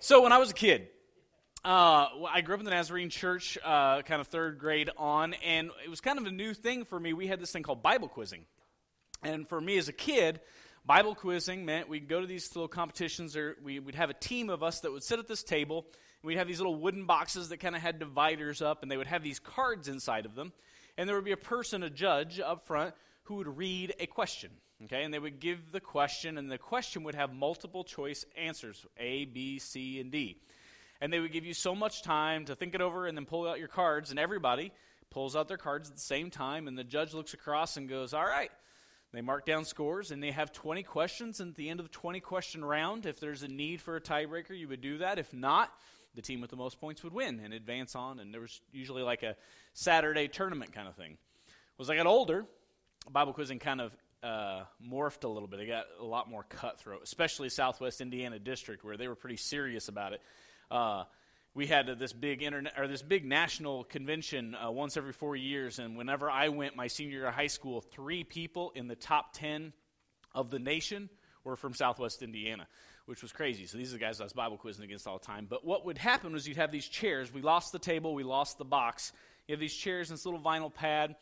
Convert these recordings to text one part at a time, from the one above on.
So when I was a kid, uh, I grew up in the Nazarene church, uh, kind of third grade on, and it was kind of a new thing for me. We had this thing called Bible quizzing. And for me as a kid, Bible quizzing meant we'd go to these little competitions, or we would have a team of us that would sit at this table. And we'd have these little wooden boxes that kind of had dividers up, and they would have these cards inside of them. And there would be a person, a judge up front, who would read a question. Okay, and they would give the question, and the question would have multiple choice answers A, B, C, and D. And they would give you so much time to think it over and then pull out your cards, and everybody pulls out their cards at the same time, and the judge looks across and goes, All right. They mark down scores, and they have 20 questions. And at the end of the 20 question round, if there's a need for a tiebreaker, you would do that. If not, the team with the most points would win and advance on. And there was usually like a Saturday tournament kind of thing. As I got older, Bible quizzing kind of uh, morphed a little bit. It got a lot more cutthroat, especially Southwest Indiana District, where they were pretty serious about it. Uh, we had this big internet or this big national convention uh, once every four years, and whenever I went my senior year of high school, three people in the top ten of the nation were from Southwest Indiana, which was crazy. So these are the guys I was Bible quizzing against all the time. But what would happen was you'd have these chairs. We lost the table, we lost the box. You have these chairs and this little vinyl pad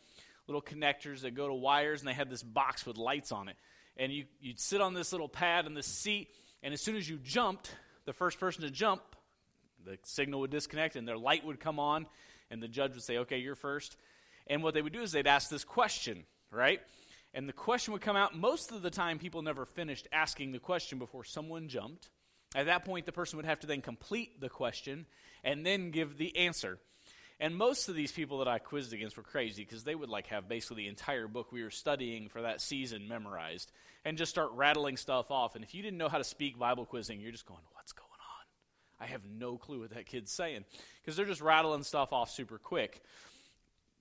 little connectors that go to wires, and they had this box with lights on it. And you, you'd sit on this little pad in this seat, and as soon as you jumped, the first person to jump, the signal would disconnect, and their light would come on, and the judge would say, Okay, you're first. And what they would do is they'd ask this question, right? And the question would come out. Most of the time, people never finished asking the question before someone jumped. At that point, the person would have to then complete the question and then give the answer. And most of these people that I quizzed against were crazy because they would like have basically the entire book we were studying for that season memorized and just start rattling stuff off. And if you didn't know how to speak Bible quizzing, you're just going, "What's going on?" I have no clue what that kid's saying because they're just rattling stuff off super quick.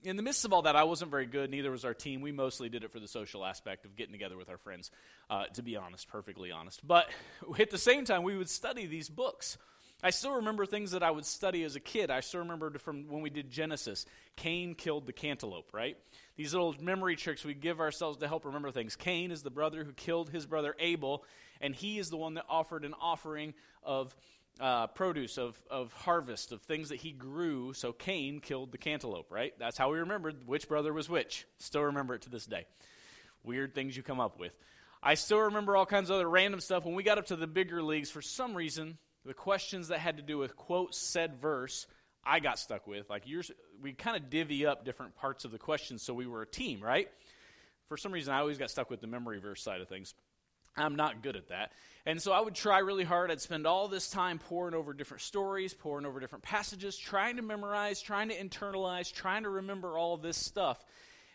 In the midst of all that, I wasn't very good. Neither was our team. We mostly did it for the social aspect of getting together with our friends, uh, to be honest, perfectly honest. But at the same time, we would study these books. I still remember things that I would study as a kid. I still remember from when we did Genesis. Cain killed the cantaloupe, right? These little memory tricks we give ourselves to help remember things. Cain is the brother who killed his brother Abel, and he is the one that offered an offering of uh, produce, of, of harvest, of things that he grew. So Cain killed the cantaloupe, right? That's how we remembered which brother was which. Still remember it to this day. Weird things you come up with. I still remember all kinds of other random stuff. When we got up to the bigger leagues, for some reason, the questions that had to do with quote said verse I got stuck with. Like yours, we kind of divvy up different parts of the questions so we were a team, right? For some reason, I always got stuck with the memory verse side of things. I'm not good at that. And so I would try really hard. I'd spend all this time poring over different stories, poring over different passages, trying to memorize, trying to internalize, trying to remember all this stuff.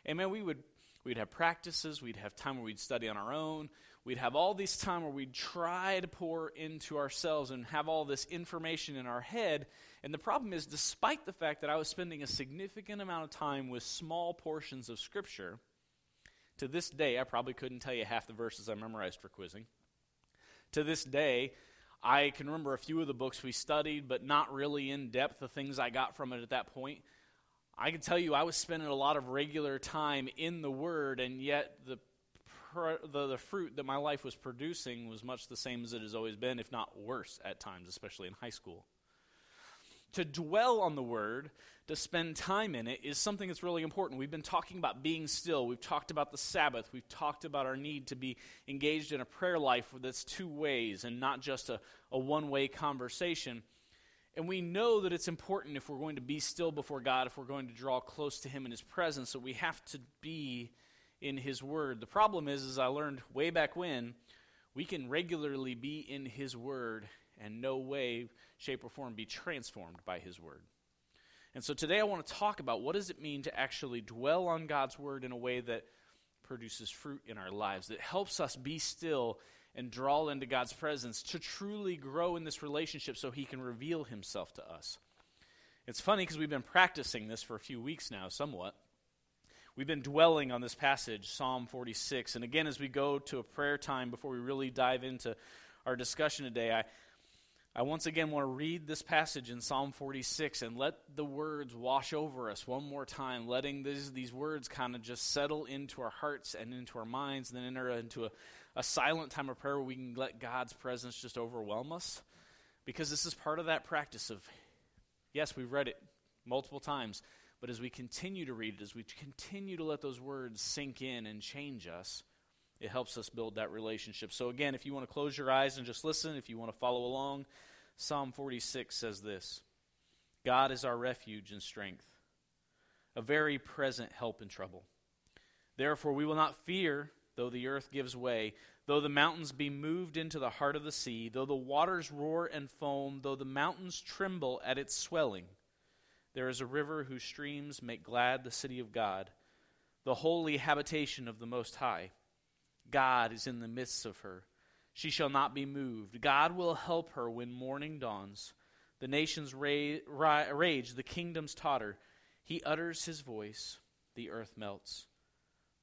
And man, we would we'd have practices, we'd have time where we'd study on our own, we'd have all this time where we'd try to pour into ourselves and have all this information in our head. And the problem is, despite the fact that I was spending a significant amount of time with small portions of Scripture, to this day, I probably couldn't tell you half the verses I memorized for quizzing. To this day, I can remember a few of the books we studied, but not really in depth the things I got from it at that point. I can tell you I was spending a lot of regular time in the Word, and yet the the, the fruit that my life was producing was much the same as it has always been, if not worse at times, especially in high school. To dwell on the Word, to spend time in it, is something that's really important. We've been talking about being still. We've talked about the Sabbath. We've talked about our need to be engaged in a prayer life that's two ways and not just a, a one way conversation. And we know that it's important if we're going to be still before God, if we're going to draw close to Him in His presence, that we have to be in His Word. The problem is, as I learned way back when, we can regularly be in His Word and no way, shape, or form be transformed by His Word. And so today I want to talk about what does it mean to actually dwell on God's Word in a way that produces fruit in our lives, that helps us be still and draw into God's presence to truly grow in this relationship so He can reveal Himself to us. It's funny because we've been practicing this for a few weeks now, somewhat. We've been dwelling on this passage, Psalm 46. And again, as we go to a prayer time before we really dive into our discussion today, I, I once again want to read this passage in Psalm 46 and let the words wash over us one more time, letting these, these words kind of just settle into our hearts and into our minds, and then enter into a, a silent time of prayer where we can let God's presence just overwhelm us. Because this is part of that practice of, yes, we've read it multiple times, but as we continue to read it, as we continue to let those words sink in and change us, it helps us build that relationship. So, again, if you want to close your eyes and just listen, if you want to follow along, Psalm 46 says this God is our refuge and strength, a very present help in trouble. Therefore, we will not fear, though the earth gives way, though the mountains be moved into the heart of the sea, though the waters roar and foam, though the mountains tremble at its swelling. There is a river whose streams make glad the city of God, the holy habitation of the Most High. God is in the midst of her. She shall not be moved. God will help her when morning dawns. The nations ra- ra- rage, the kingdoms totter. He utters his voice, the earth melts.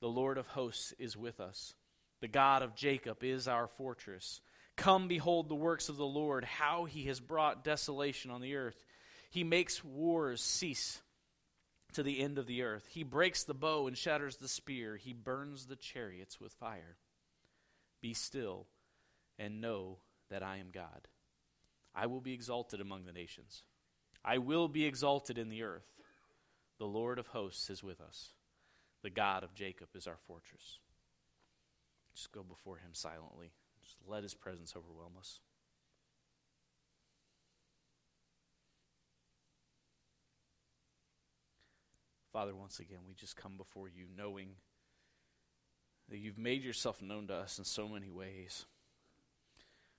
The Lord of hosts is with us. The God of Jacob is our fortress. Come behold the works of the Lord, how he has brought desolation on the earth. He makes wars cease to the end of the earth. He breaks the bow and shatters the spear. He burns the chariots with fire. Be still and know that I am God. I will be exalted among the nations. I will be exalted in the earth. The Lord of hosts is with us. The God of Jacob is our fortress. Just go before him silently. Just let his presence overwhelm us. Father, once again, we just come before you knowing that you've made yourself known to us in so many ways.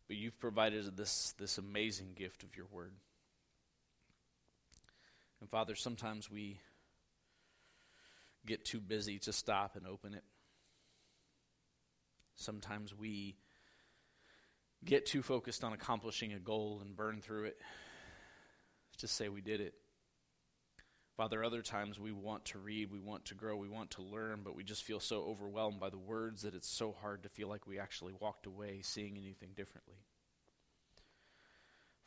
But you've provided this, this amazing gift of your word. And Father, sometimes we get too busy to stop and open it. Sometimes we get too focused on accomplishing a goal and burn through it. Just say we did it. Father, other times we want to read, we want to grow, we want to learn, but we just feel so overwhelmed by the words that it's so hard to feel like we actually walked away seeing anything differently.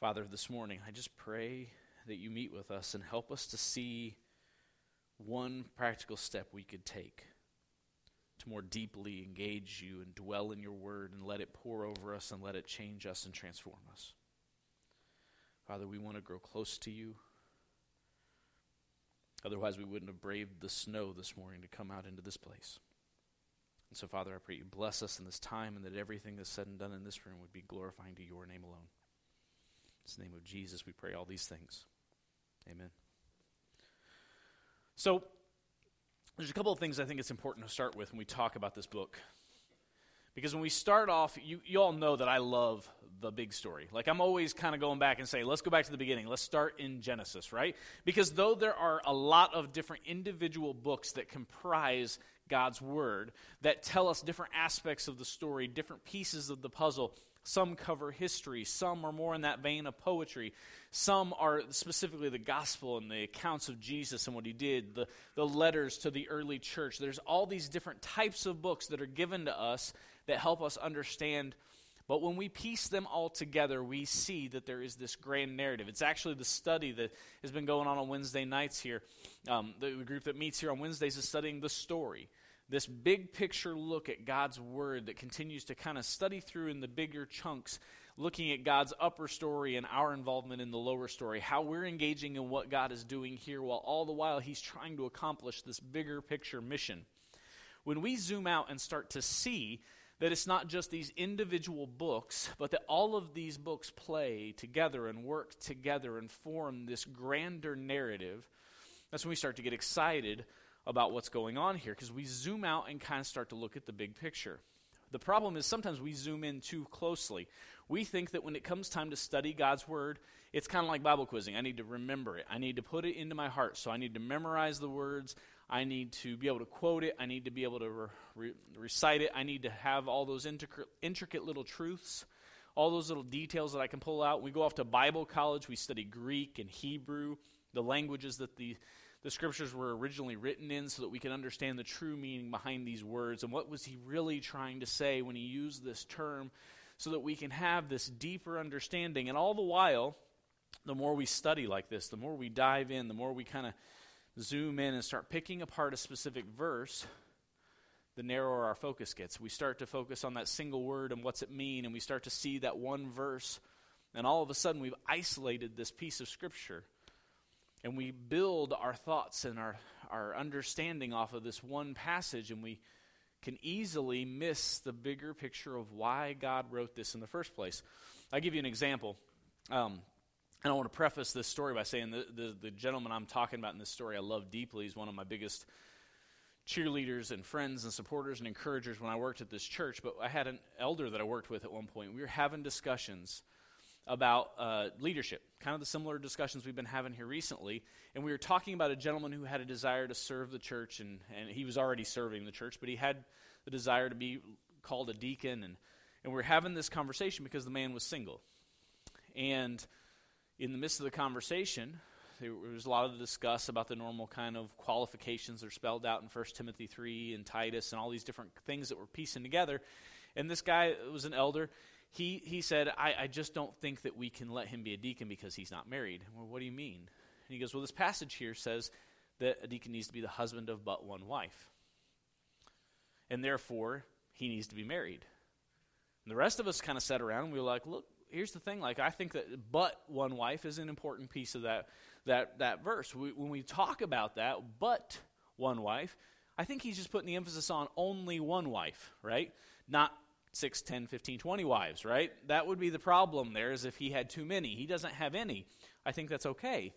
Father, this morning, I just pray that you meet with us and help us to see one practical step we could take to more deeply engage you and dwell in your word and let it pour over us and let it change us and transform us. Father, we want to grow close to you. Otherwise, we wouldn't have braved the snow this morning to come out into this place. And so, Father, I pray you bless us in this time and that everything that's said and done in this room would be glorifying to your name alone. In the name of Jesus, we pray all these things. Amen. So, there's a couple of things I think it's important to start with when we talk about this book. Because when we start off, you, you all know that I love the big story. Like, I'm always kind of going back and saying, let's go back to the beginning. Let's start in Genesis, right? Because though there are a lot of different individual books that comprise God's Word, that tell us different aspects of the story, different pieces of the puzzle, some cover history, some are more in that vein of poetry, some are specifically the gospel and the accounts of Jesus and what he did, the, the letters to the early church. There's all these different types of books that are given to us that help us understand. But when we piece them all together, we see that there is this grand narrative. It's actually the study that has been going on on Wednesday nights here. Um, the group that meets here on Wednesdays is studying the story. This big picture look at God's Word that continues to kind of study through in the bigger chunks, looking at God's upper story and our involvement in the lower story, how we're engaging in what God is doing here, while all the while He's trying to accomplish this bigger picture mission. When we zoom out and start to see that it's not just these individual books, but that all of these books play together and work together and form this grander narrative. That's when we start to get excited about what's going on here because we zoom out and kind of start to look at the big picture. The problem is sometimes we zoom in too closely. We think that when it comes time to study God's Word, it's kind of like Bible quizzing. I need to remember it, I need to put it into my heart. So I need to memorize the words, I need to be able to quote it. I need to be able to re- re- recite it. I need to have all those intricate, intricate little truths, all those little details that I can pull out. We go off to Bible college. We study Greek and Hebrew, the languages that the, the scriptures were originally written in, so that we can understand the true meaning behind these words and what was he really trying to say when he used this term, so that we can have this deeper understanding. And all the while, the more we study like this, the more we dive in, the more we kind of zoom in and start picking apart a specific verse, the narrower our focus gets. We start to focus on that single word and what's it mean, and we start to see that one verse And all of a sudden, we've isolated this piece of Scripture. And we build our thoughts and our, our understanding off of this one passage, and we can easily miss the bigger picture of why God wrote this in the first place. I'll give you an example. Um, and I want to preface this story by saying the, the, the, gentleman I'm talking about in this story I love deeply. He's one of my biggest cheerleaders and friends and supporters and encouragers when I worked at this church. But I had an elder that I worked with at one point. We were having discussions about uh, leadership, kind of the similar discussions we've been having here recently. And we were talking about a gentleman who had a desire to serve the church, and, and he was already serving the church, but he had the desire to be called a deacon. And, and we were having this conversation because the man was single. And in the midst of the conversation, there was a lot of discuss about the normal kind of qualifications that are spelled out in 1 Timothy 3 and Titus and all these different things that we're piecing together. And this guy was an elder. He, he said, I, I just don't think that we can let him be a deacon because he's not married. Well, what do you mean? And he goes, Well, this passage here says that a deacon needs to be the husband of but one wife. And therefore, he needs to be married. And the rest of us kind of sat around and we were like, Look, here's the thing like i think that but one wife is an important piece of that that that verse. We, when we talk about that but one wife i think he's just putting the emphasis on only one wife right? Not 6 10 15 20 wives right? That would be the problem there is if he had too many. He doesn't have any. I think that's okay.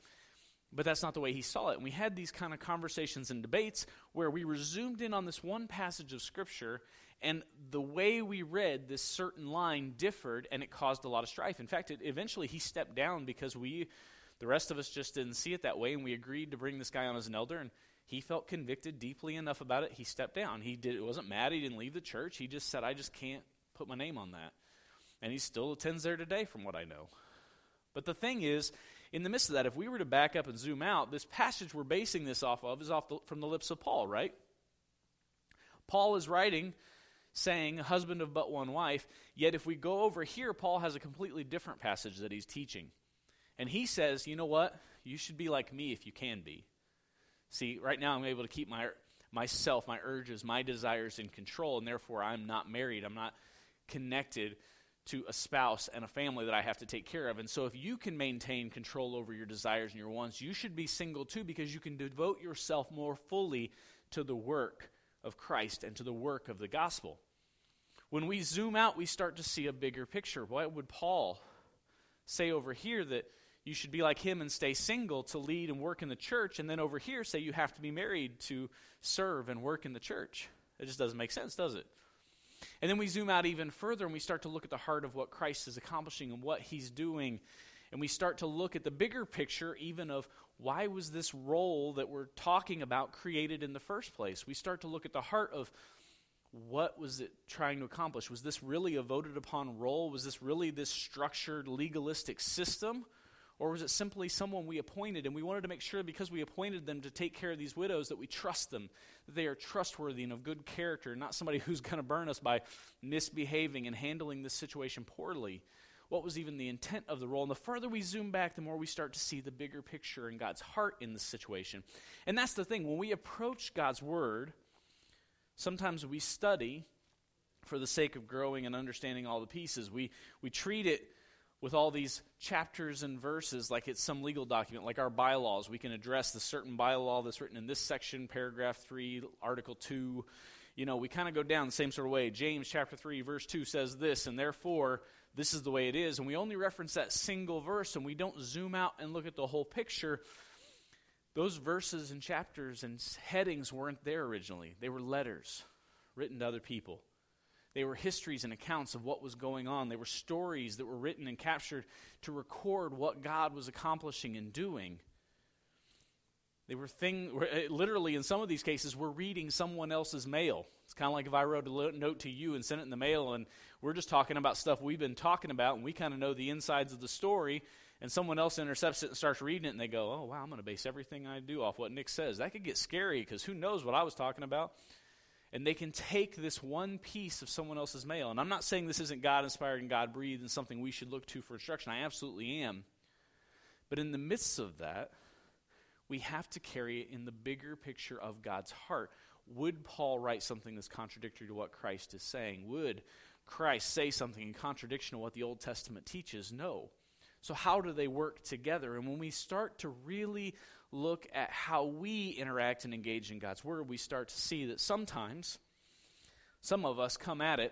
But that's not the way he saw it. And we had these kind of conversations and debates where we were zoomed in on this one passage of scripture and the way we read this certain line differed, and it caused a lot of strife. In fact, it, eventually he stepped down because we, the rest of us, just didn't see it that way, and we agreed to bring this guy on as an elder. And he felt convicted deeply enough about it. He stepped down. He did. Wasn't mad. He didn't leave the church. He just said, "I just can't put my name on that." And he still attends there today, from what I know. But the thing is, in the midst of that, if we were to back up and zoom out, this passage we're basing this off of is off the, from the lips of Paul, right? Paul is writing saying, husband of but one wife. Yet if we go over here, Paul has a completely different passage that he's teaching. And he says, you know what? You should be like me if you can be. See, right now I'm able to keep my myself, my urges, my desires in control, and therefore I'm not married. I'm not connected to a spouse and a family that I have to take care of. And so, if you can maintain control over your desires and your wants, you should be single too because you can devote yourself more fully to the work of Christ and to the work of the gospel. When we zoom out, we start to see a bigger picture. What would Paul say over here that you should be like him and stay single to lead and work in the church, and then over here say you have to be married to serve and work in the church? It just doesn't make sense, does it? And then we zoom out even further and we start to look at the heart of what Christ is accomplishing and what he's doing. And we start to look at the bigger picture, even of why was this role that we're talking about created in the first place? We start to look at the heart of what was it trying to accomplish? Was this really a voted upon role? Was this really this structured legalistic system? Or was it simply someone we appointed and we wanted to make sure because we appointed them to take care of these widows that we trust them, that they are trustworthy and of good character, not somebody who's going to burn us by misbehaving and handling this situation poorly? What was even the intent of the role? And the further we zoom back, the more we start to see the bigger picture and God's heart in the situation. And that's the thing. When we approach God's Word, Sometimes we study for the sake of growing and understanding all the pieces. We, we treat it with all these chapters and verses like it's some legal document, like our bylaws. We can address the certain bylaw that's written in this section, paragraph 3, article 2. You know, we kind of go down the same sort of way. James chapter 3, verse 2 says this, and therefore this is the way it is. And we only reference that single verse and we don't zoom out and look at the whole picture those verses and chapters and headings weren't there originally. They were letters written to other people. They were histories and accounts of what was going on. They were stories that were written and captured to record what God was accomplishing and doing. They were thing eh, literally in some of these cases we're reading someone else's mail. It's kind of like if I wrote a note to you and sent it in the mail and we're just talking about stuff we've been talking about and we kind of know the insides of the story and someone else intercepts it and starts reading it and they go, oh, wow, I'm going to base everything I do off what Nick says. That could get scary because who knows what I was talking about. And they can take this one piece of someone else's mail. And I'm not saying this isn't God inspired and God breathed and something we should look to for instruction. I absolutely am. But in the midst of that, we have to carry it in the bigger picture of God's heart. Would Paul write something that's contradictory to what Christ is saying? Would Christ say something in contradiction to what the Old Testament teaches? No. So, how do they work together? And when we start to really look at how we interact and engage in God's Word, we start to see that sometimes some of us come at it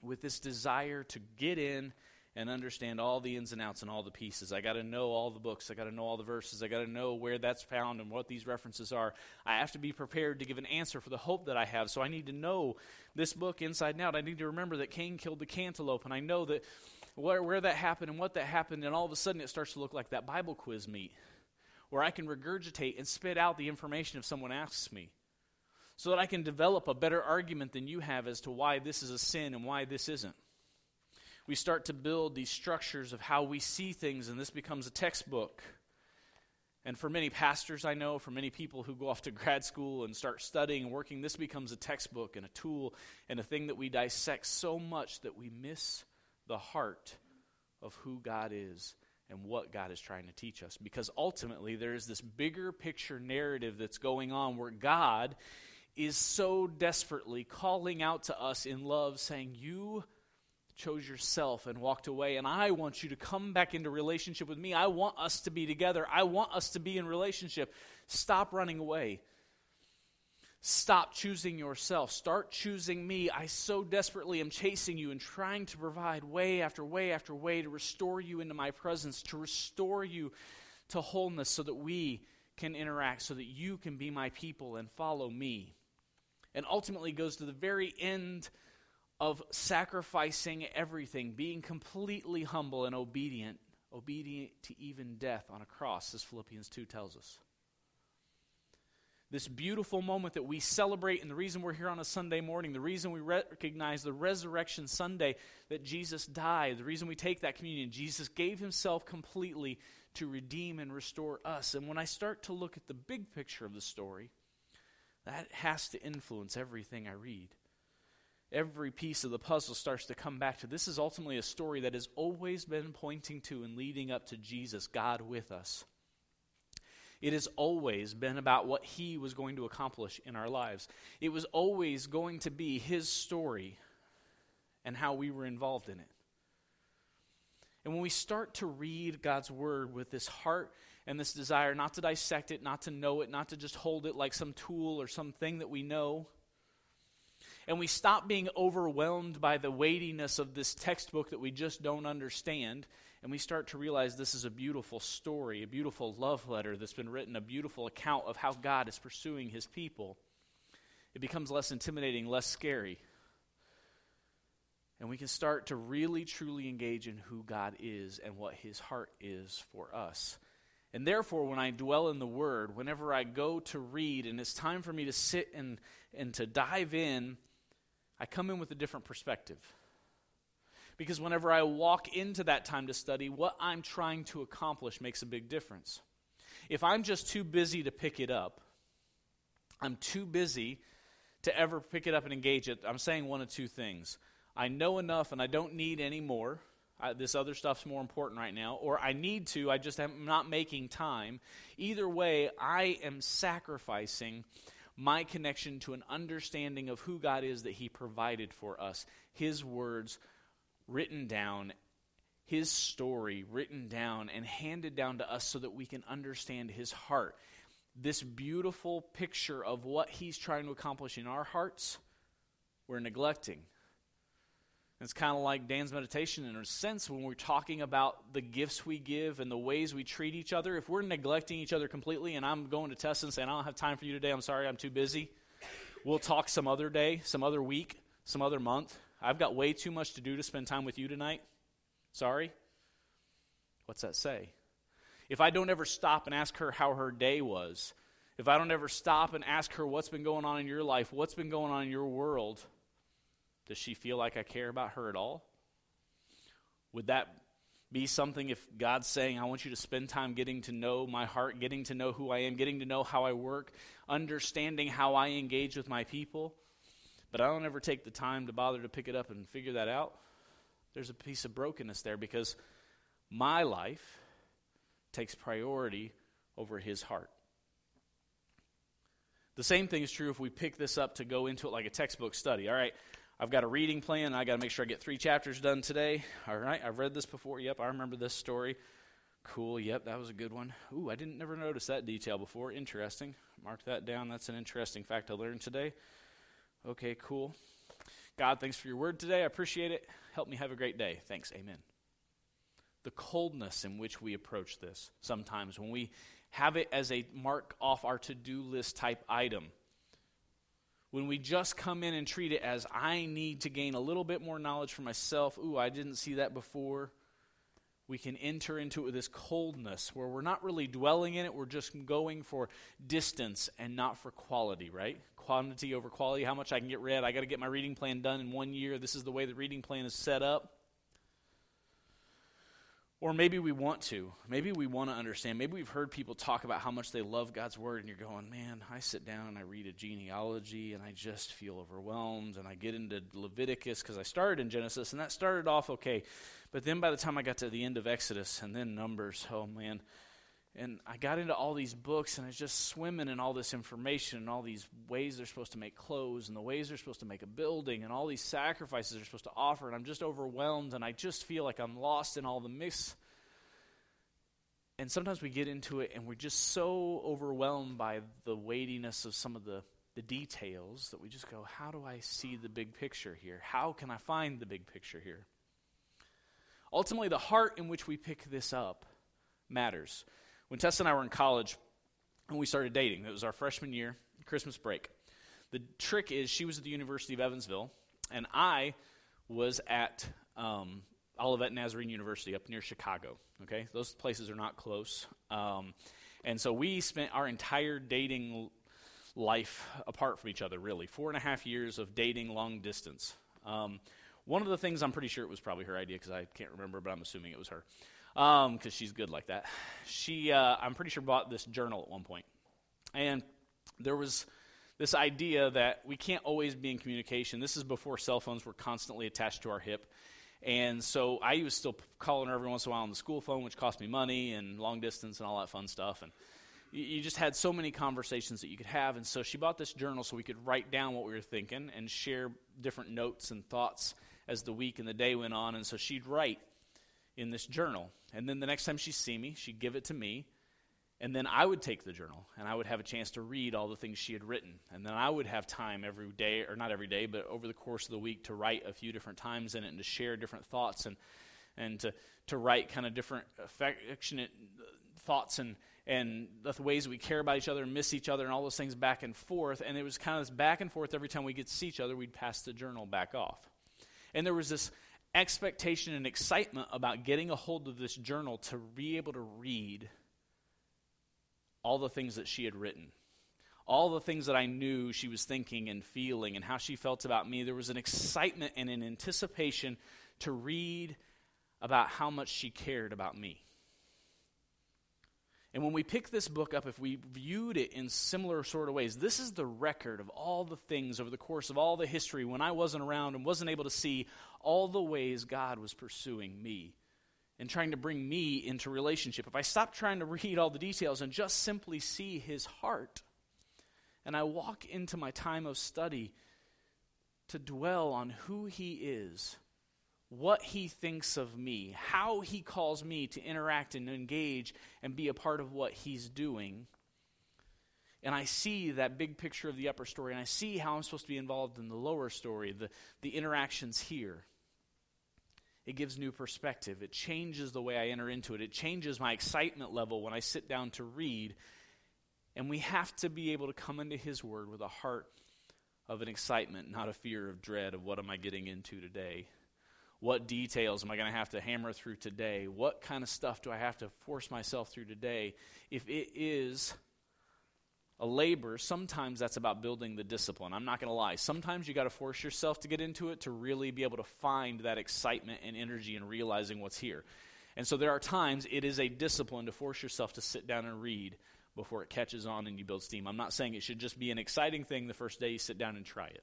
with this desire to get in and understand all the ins and outs and all the pieces. I got to know all the books. I got to know all the verses. I got to know where that's found and what these references are. I have to be prepared to give an answer for the hope that I have. So I need to know this book inside and out. I need to remember that Cain killed the cantaloupe, and I know that where, where that happened and what that happened, and all of a sudden it starts to look like that Bible quiz meet where I can regurgitate and spit out the information if someone asks me so that I can develop a better argument than you have as to why this is a sin and why this isn't we start to build these structures of how we see things, and this becomes a textbook. And for many pastors I know, for many people who go off to grad school and start studying and working, this becomes a textbook and a tool and a thing that we dissect so much that we miss the heart of who God is and what God is trying to teach us. Because ultimately, there is this bigger picture narrative that's going on where God is so desperately calling out to us in love, saying, You chose yourself and walked away, and I want you to come back into relationship with me. I want us to be together. I want us to be in relationship. Stop running away. Stop choosing yourself. Start choosing me. I so desperately am chasing you and trying to provide way after way after way to restore you into my presence, to restore you to wholeness so that we can interact, so that you can be my people and follow me. And ultimately goes to the very end of sacrificing everything, being completely humble and obedient, obedient to even death on a cross, as Philippians 2 tells us. This beautiful moment that we celebrate, and the reason we're here on a Sunday morning, the reason we recognize the resurrection Sunday that Jesus died, the reason we take that communion, Jesus gave himself completely to redeem and restore us. And when I start to look at the big picture of the story, that has to influence everything I read every piece of the puzzle starts to come back to this is ultimately a story that has always been pointing to and leading up to Jesus, God with us. It has always been about what He was going to accomplish in our lives. It was always going to be His story and how we were involved in it. And when we start to read God's Word with this heart and this desire not to dissect it, not to know it, not to just hold it like some tool or something that we know, and we stop being overwhelmed by the weightiness of this textbook that we just don't understand, and we start to realize this is a beautiful story, a beautiful love letter that's been written, a beautiful account of how God is pursuing his people, it becomes less intimidating, less scary. And we can start to really truly engage in who God is and what his heart is for us. And therefore, when I dwell in the Word, whenever I go to read, and it's time for me to sit and, and to dive in I come in with a different perspective. Because whenever I walk into that time to study, what I'm trying to accomplish makes a big difference. If I'm just too busy to pick it up, I'm too busy to ever pick it up and engage it, I'm saying one of two things. I know enough and I don't need any more. I, this other stuff's more important right now. Or I need to, I just am not making time. Either way, I am sacrificing my connection to an understanding of who God is that He provided for us. His words written down, His story written down and handed down to us so that we can understand His heart. This beautiful picture of what He's trying to accomplish in our hearts, we're neglecting. It's kind of like Dan's meditation in a sense when we're talking about the gifts we give and the ways we treat each other. If we're neglecting each other completely, and I'm going to test and saying, I don't have time for you today, I'm sorry, I'm too busy. We'll talk some other day, some other week, some other month. I've got way too much to do to spend time with you tonight. Sorry. What's that say? If I don't ever stop and ask her how her day was, if I don't ever stop and ask her what's been going on in your life, what's been going on in your world, does she feel like I care about her at all? Would that be something if God's saying, I want you to spend time getting to know my heart, getting to know who I am, getting to know how I work, understanding how I engage with my people, but I don't ever take the time to bother to pick it up and figure that out? There's a piece of brokenness there because my life takes priority over his heart. The same thing is true if we pick this up to go into it like a textbook study. All right, I've got a reading plan. I got to make sure I get three chapters done today. All right, I've read this before. Yep, I remember this story. Cool. Yep, that was a good one. Ooh, I didn't never notice that detail before. Interesting. Mark that down. That's an interesting fact I learned today. Okay, cool. God, thanks for your word today. I appreciate it. Help me have a great day. Thanks. Amen. The coldness in which we approach this sometimes when we have it as a mark off our to do list type item when we just come in and treat it as I need to gain a little bit more knowledge for myself, ooh, I didn't see that before, we can enter into it with this coldness where we're not really dwelling in it, we're just going for distance and not for quality, right? Quantity over quality, how much I can get read. I got to get my reading plan done in one year. This is the way the reading plan is set up. Or maybe we want to. Maybe we want to understand. Maybe we've heard people talk about how much they love God's Word, and you're going, man, I sit down and I read a genealogy, and I just feel overwhelmed. And I get into Leviticus because I started in Genesis, and that started off okay. But then by the time I got to the end of Exodus and then Numbers, oh man. And I got into all these books, and I was just swimming in all this information and all these ways they're supposed to make clothes, and the ways they're supposed to make a building, and all these sacrifices they're supposed to offer. And I'm just overwhelmed, and I just feel like I'm lost in all the mix and sometimes we get into it and we're just so overwhelmed by the weightiness of some of the, the details that we just go, How do I see the big picture here? How can I find the big picture here? Ultimately, the heart in which we pick this up matters. When Tessa and I were in college and we started dating, it was our freshman year, Christmas break. The trick is she was at the University of Evansville, and I was at um, Olivet Nazarene University up near Chicago. Okay, those places are not close, um, and so we spent our entire dating life apart from each other. Really, four and a half years of dating long distance. Um, one of the things I'm pretty sure it was probably her idea because I can't remember, but I'm assuming it was her because um, she's good like that. She, uh, I'm pretty sure, bought this journal at one point. and there was this idea that we can't always be in communication. This is before cell phones were constantly attached to our hip. And so I was still calling her every once in a while on the school phone, which cost me money and long distance and all that fun stuff. And you just had so many conversations that you could have. And so she bought this journal so we could write down what we were thinking and share different notes and thoughts as the week and the day went on. And so she'd write in this journal. And then the next time she'd see me, she'd give it to me. And then I would take the journal and I would have a chance to read all the things she had written. And then I would have time every day, or not every day, but over the course of the week to write a few different times in it and to share different thoughts and, and to, to write kind of different affectionate thoughts and, and the ways we care about each other and miss each other and all those things back and forth. And it was kind of this back and forth every time we get to see each other, we'd pass the journal back off. And there was this expectation and excitement about getting a hold of this journal to be able to read all the things that she had written, all the things that I knew she was thinking and feeling, and how she felt about me. There was an excitement and an anticipation to read about how much she cared about me. And when we pick this book up, if we viewed it in similar sort of ways, this is the record of all the things over the course of all the history when I wasn't around and wasn't able to see all the ways God was pursuing me and trying to bring me into relationship, if I stop trying to read all the details and just simply see his heart, and I walk into my time of study to dwell on who he is, what he thinks of me, how he calls me to interact and engage and be a part of what he's doing, and I see that big picture of the upper story, and I see how I'm supposed to be involved in the lower story, the, the interactions here it gives new perspective. It changes the way I enter into it. It changes my excitement level when I sit down to read. And we have to be able to come into His Word with a heart of an excitement, not a fear of dread of what am I getting into today? What details am I going to have to hammer through today? What kind of stuff do I have to force myself through today? If it is a labor, sometimes that's about building the discipline. I'm not going to lie. Sometimes you got to force yourself to get into it to really be able to find that excitement and energy and realizing what's here. And so there are times it is a discipline to force yourself to sit down and read before it catches on and you build steam. I'm not saying it should just be an exciting thing the first day you sit down and try it.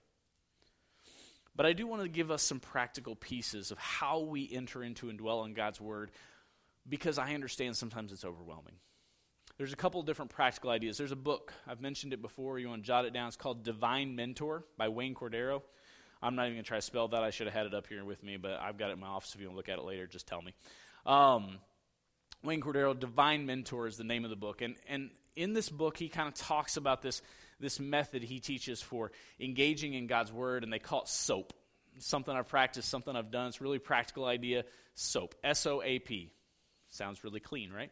But I do want to give us some practical pieces of how we enter into and dwell on God's Word because I understand sometimes it's overwhelming. There's a couple different practical ideas. There's a book, I've mentioned it before, you want to jot it down. It's called Divine Mentor by Wayne Cordeiro. I'm not even going to try to spell that. I should have had it up here with me, but I've got it in my office. If you want to look at it later, just tell me. Um, Wayne Cordeiro, Divine Mentor is the name of the book. And, and in this book, he kind of talks about this, this method he teaches for engaging in God's Word, and they call it SOAP. something I've practiced, something I've done. It's a really practical idea. SOAP. S O A P. Sounds really clean, right?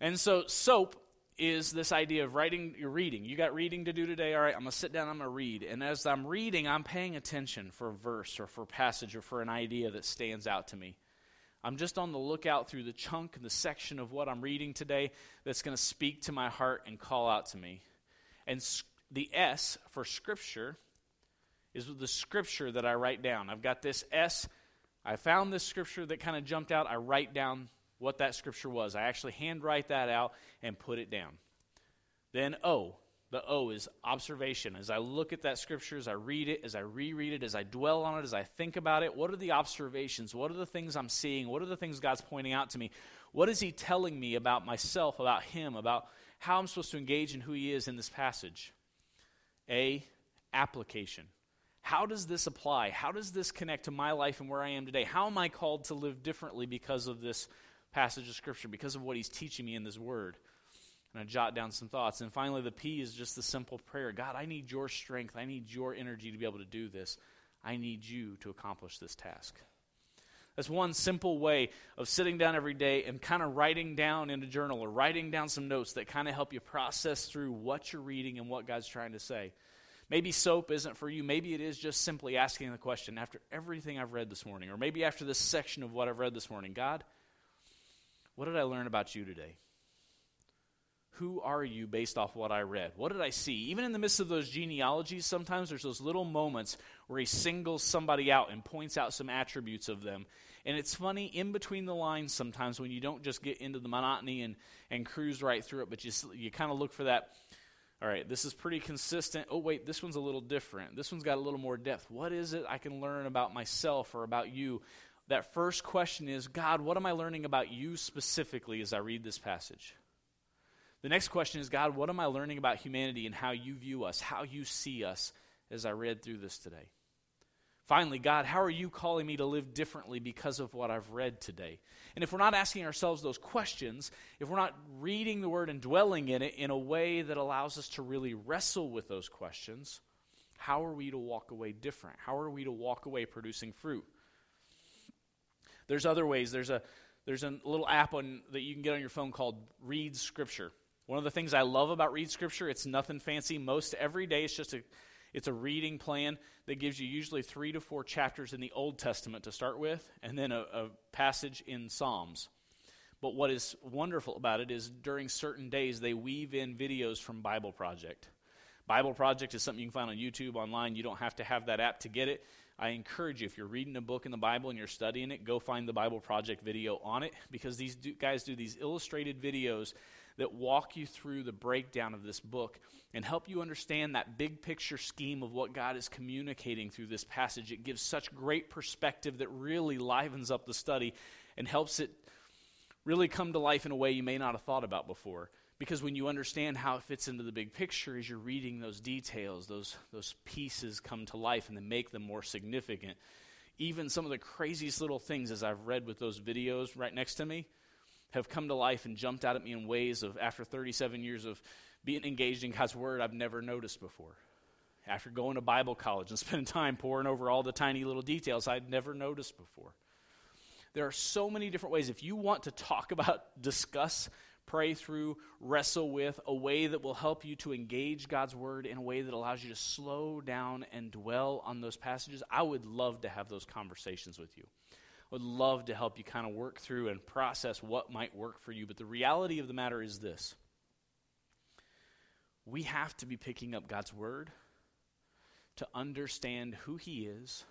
And so, SOAP is this idea of writing your reading. You got reading to do today. All right, I'm going to sit down, I'm going to read. And as I'm reading, I'm paying attention for a verse or for a passage or for an idea that stands out to me. I'm just on the lookout through the chunk and the section of what I'm reading today that's going to speak to my heart and call out to me. And the S for scripture is the scripture that I write down. I've got this S. I found this scripture that kind of jumped out. I write down what that scripture was. I actually handwrite that out and put it down. Then O, the O is observation. As I look at that scripture, as I read it, as I reread it, as I dwell on it, as I think about it, what are the observations? What are the things I'm seeing? What are the things God's pointing out to me? What is He telling me about myself, about Him, about how I'm supposed to engage in who He is in this passage? A, application. How does this apply? How does this connect to my life and where I am today? How am I called to live differently because of this passage of Scripture, because of what He's teaching me in this Word. And I jot down some thoughts. And finally, the P is just the simple prayer God, I need your strength. I need your energy to be able to do this. I need you to accomplish this task. That's one simple way of sitting down every day and kind of writing down in a journal or writing down some notes that kind of help you process through what you're reading and what God's trying to say. Maybe soap isn't for you. Maybe it is just simply asking the question after everything I've read this morning, or maybe after this section of what I've read this morning God, what did I learn about you today? Who are you based off what I read? What did I see? Even in the midst of those genealogies, sometimes there's those little moments where he singles somebody out and points out some attributes of them. And it's funny in between the lines sometimes when you don't just get into the monotony and, and cruise right through it, but you, you kind of look for that. All right, this is pretty consistent. Oh, wait, this one's a little different. This one's got a little more depth. What is it I can learn about myself or about you that first question is God, what am I learning about you specifically as I read this passage? The next question is God, what am I learning about humanity and how you view us, how you see us as I read through this today? Finally, God, how are you calling me to live differently because of what I've read today? And if we're not asking ourselves those questions, if we're not reading the Word and dwelling in it in a way that allows us to really wrestle with those questions, how are we to walk away different? How are we to walk away producing fruit? There's other ways. There's a there's a little app on, that you can get on your phone called Read Scripture. One of the things I love about Read Scripture, it's nothing fancy. Most every day, it's just a it's a reading plan that gives you usually three to four chapters in the Old Testament to start with, and then a, a passage in Psalms. But what is wonderful about it is during certain days they weave in videos from Bible Project. Bible Project is something you can find on YouTube online. You don't have to have that app to get it. I encourage you, if you're reading a book in the Bible and you're studying it, go find the Bible Project video on it because these do, guys do these illustrated videos that walk you through the breakdown of this book and help you understand that big picture scheme of what God is communicating through this passage. It gives such great perspective that really livens up the study and helps it really come to life in a way you may not have thought about before. Because when you understand how it fits into the big picture, as you're reading those details, those, those pieces come to life and then make them more significant. Even some of the craziest little things, as I've read with those videos right next to me, have come to life and jumped out at me in ways of, after 37 years of being engaged in God's Word, I've never noticed before. After going to Bible college and spending time poring over all the tiny little details I'd never noticed before. There are so many different ways. If you want to talk about, discuss pray through, wrestle with, a way that will help you to engage God's word in a way that allows you to slow down and dwell on those passages, I would love to have those conversations with you. Would love to help you kind of work through and process what might work for you. But the reality of the matter is this we have to be picking up God's word to understand who He is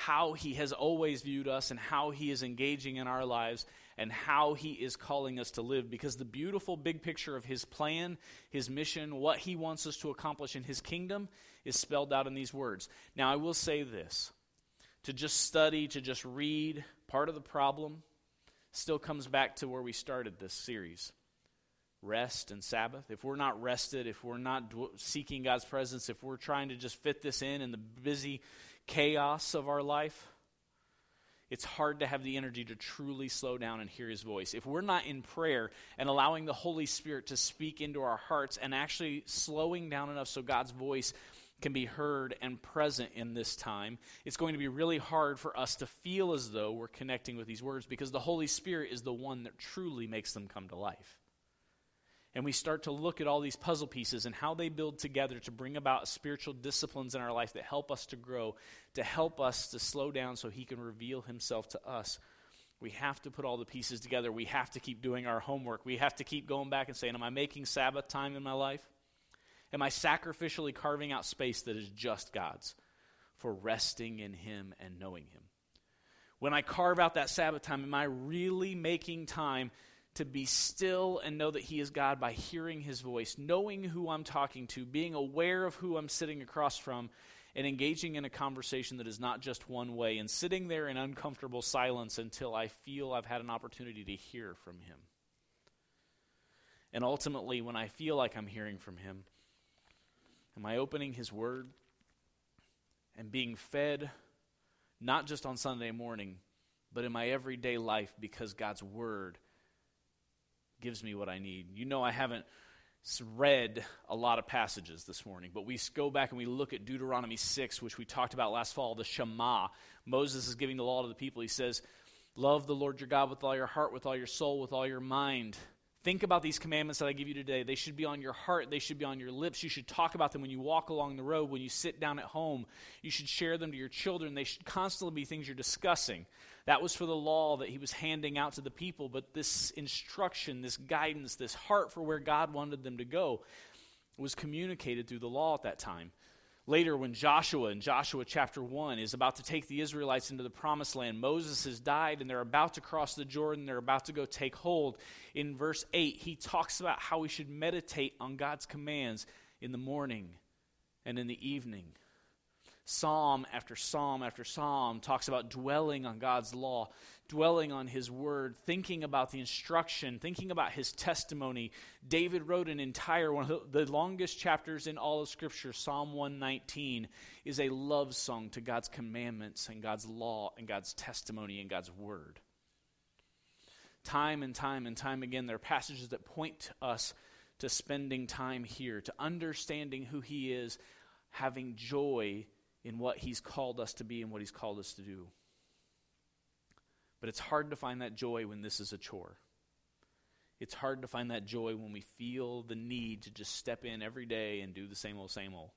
how he has always viewed us and how he is engaging in our lives and how he is calling us to live. Because the beautiful big picture of his plan, his mission, what he wants us to accomplish in his kingdom is spelled out in these words. Now, I will say this to just study, to just read, part of the problem still comes back to where we started this series rest and Sabbath. If we're not rested, if we're not seeking God's presence, if we're trying to just fit this in in the busy chaos of our life, it's hard to have the energy to truly slow down and hear his voice. If we're not in prayer and allowing the Holy Spirit to speak into our hearts and actually slowing down enough so God's voice can be heard and present in this time, it's going to be really hard for us to feel as though we're connecting with these words because the Holy Spirit is the one that truly makes them come to life. And we start to look at all these puzzle pieces and how they build together to bring about spiritual disciplines in our life that help us to grow, to help us to slow down so He can reveal Himself to us. We have to put all the pieces together. We have to keep doing our homework. We have to keep going back and saying, Am I making Sabbath time in my life? Am I sacrificially carving out space that is just God's for resting in Him and knowing Him? When I carve out that Sabbath time, am I really making time to be still and know that He is God by hearing His voice, knowing who I'm talking to, being aware of who I'm sitting across from, and engaging in a conversation that is not just one way, and sitting there in uncomfortable silence until I feel I've had an opportunity to hear from Him? And ultimately, when I feel like I'm hearing from Him, Am I opening His Word and being fed not just on Sunday morning, but in my everyday life because God's Word gives me what I need? You know, I haven't read a lot of passages this morning, but we go back and we look at Deuteronomy 6, which we talked about last fall, the Shema. Moses is giving the law to the people. He says, Love the Lord your God with all your heart, with all your soul, with all your mind. Think about these commandments that I give you today. They should be on your heart, they should be on your lips. You should talk about them when you walk along the road, when you sit down at home. You should share them to your children. They should constantly be things you're discussing. That was for the law that he was handing out to the people, but this instruction, this guidance, this heart for where God wanted them to go was communicated through the law at that time. Later, when Joshua in Joshua chapter 1 is about to take the Israelites into the promised land, Moses has died and they're about to cross the Jordan, they're about to go take hold. In verse 8, he talks about how we should meditate on God's commands in the morning and in the evening. Psalm after psalm after psalm talks about dwelling on God's law, dwelling on His word, thinking about the instruction, thinking about His testimony. David wrote an entire one of the longest chapters in all of Scripture, Psalm 119, is a love song to God's commandments and God's law and God's testimony and God's word. Time and time and time again, there are passages that point us to spending time here, to understanding who He is, having joy in what He's called us to be and what He's called us to do. But it's hard to find that joy when this is a chore. It's hard to find that joy when we feel the need to just step in every day and do the same old, same old.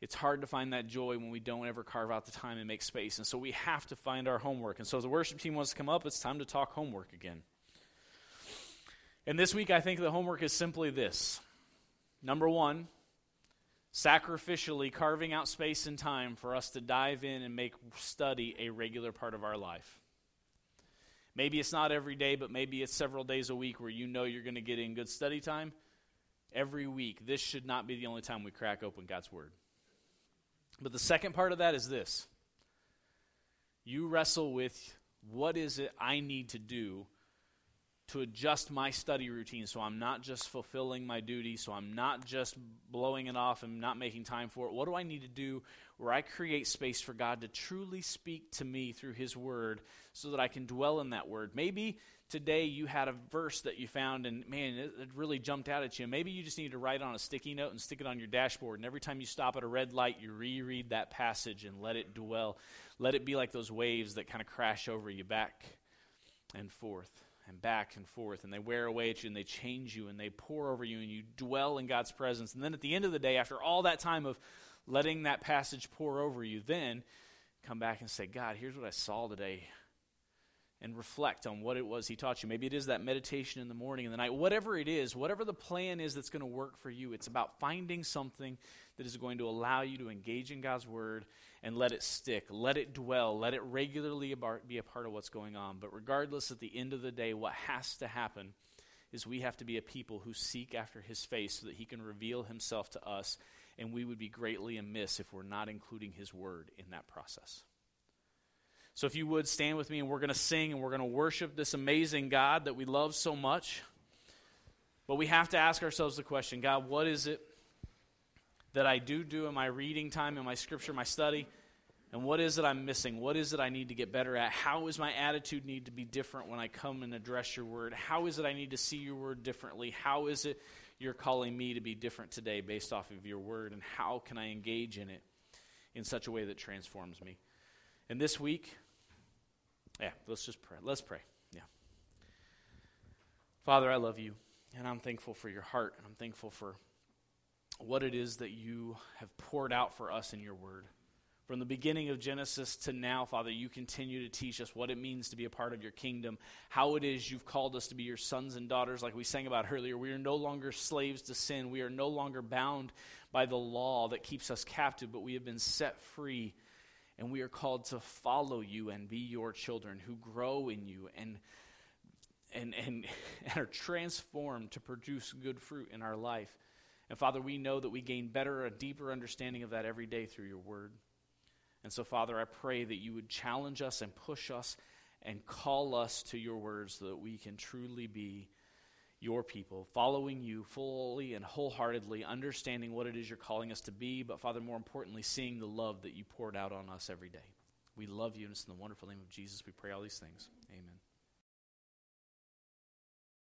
It's hard to find that joy when we don't ever carve out the time and make space. And so we have to find our homework. And so the worship team wants to come up, it's time to talk homework again. And this week, I think the homework is simply this. Number one, sacrificially carving out space and time for us to dive in and make study a regular part of our life. Maybe it's not every day, but maybe it's several days a week where you know you're going to get in good study time. Every week, this should not be the only time we crack open God's Word. But the second part of that is this you wrestle with what is it I need to do to adjust my study routine so I'm not just fulfilling my duty, so I'm not just blowing it off and not making time for it. What do I need to do where I create space for God to truly speak to me through His Word so that I can dwell in that Word? Maybe today you had a verse that you found and man, it, it really jumped out at you. Maybe you just need to write on a sticky note and stick it on your dashboard. And every time you stop at a red light, you reread that passage and let it dwell. Let it be like those waves that kind of crash over you back and forth and back and forth, and they wear away at you and they change you and they pour over you and you dwell in God's presence. And then at the end of the day, after all that time of letting that passage pour over you, then come back and say, God, here's what I saw today. And reflect on what it was He taught you. Maybe it is that meditation in the morning and the night. Whatever it is, whatever the plan is that's going to work for you, it's about finding something that is going to allow you to engage in God's Word and let it stick, let it dwell, let it regularly be a part of what's going on. But regardless, at the end of the day, what has to happen is we have to be a people who seek after his face so that he can reveal himself to us, and we would be greatly amiss if we're not including his word in that process. So, if you would stand with me, and we're going to sing and we're going to worship this amazing God that we love so much. But we have to ask ourselves the question God, what is it that I do do in my reading time, in my scripture, my study, And what is it I'm missing? What is it I need to get better at? How is my attitude need to be different when I come and address your word? How is it I need to see your word differently? How is it you're calling me to be different today based off of your word? And how can I engage in it in such a way that transforms me? And this week, yeah, let's just pray. Let's pray. Yeah. Father, I love you, and I'm thankful for your heart, and I'm thankful for what it is that you have poured out for us in your word. From the beginning of Genesis to now, Father, you continue to teach us what it means to be a part of your kingdom, how it is you've called us to be your sons and daughters, like we sang about earlier. We are no longer slaves to sin. We are no longer bound by the law that keeps us captive, but we have been set free, and we are called to follow you and be your children who grow in you and and, and, and are transformed to produce good fruit in our life. And Father, we know that we gain better, a deeper understanding of that every day through your word. And so, Father, I pray that you would challenge us and push us and call us to your words so that we can truly be your people, following you fully and wholeheartedly, understanding what it is you're calling us to be, but, Father, more importantly, seeing the love that you poured out on us every day. We love you, and it's in the wonderful name of Jesus we pray all these things. Amen.